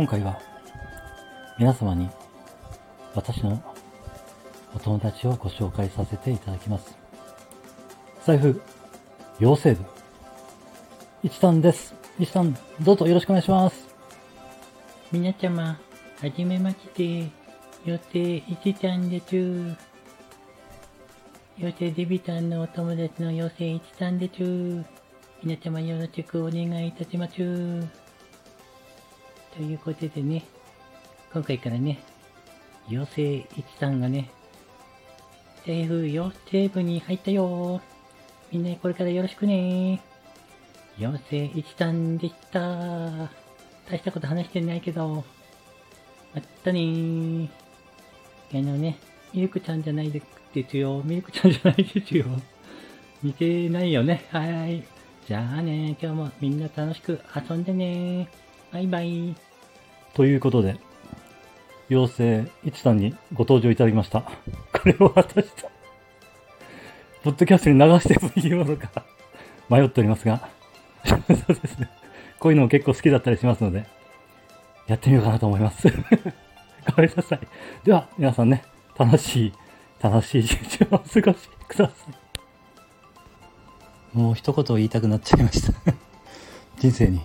今回は皆様に私のお友達をご紹介させていただきます。財布、妖精部、一さんです。一さん、どうぞよろしくお願いします。皆様、はじめまして、妖精一ちゃんでちゅ妖精デビタンのお友達の妖精一さんでちゅ皆様よろしくお願いいたします。ということでね、今回からね、妖精一さんがね、政府妖精部に入ったよみんなこれからよろしくね妖精一さんでした。大したこと話してないけど、まったねー。あのね、ミルクちゃんじゃないですよ。ミルクちゃんじゃないですよ。似てないよね。はい。じゃあね、今日もみんな楽しく遊んでね。バイバイ。ということで、妖精、いちさんにご登場いただきました。これを私と、ポッドキャストに流してもいいものか迷っておりますが、そうですね。こういうのも結構好きだったりしますので、やってみようかなと思います。ごめんなさい。では、皆さんね、楽しい、楽しい一日をお過ごしください。もう一言言いたくなっちゃいました人生に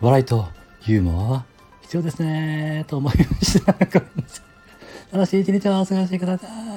笑いとユーモアは必要ですねと思いました。楽しい一日をお過ごしください。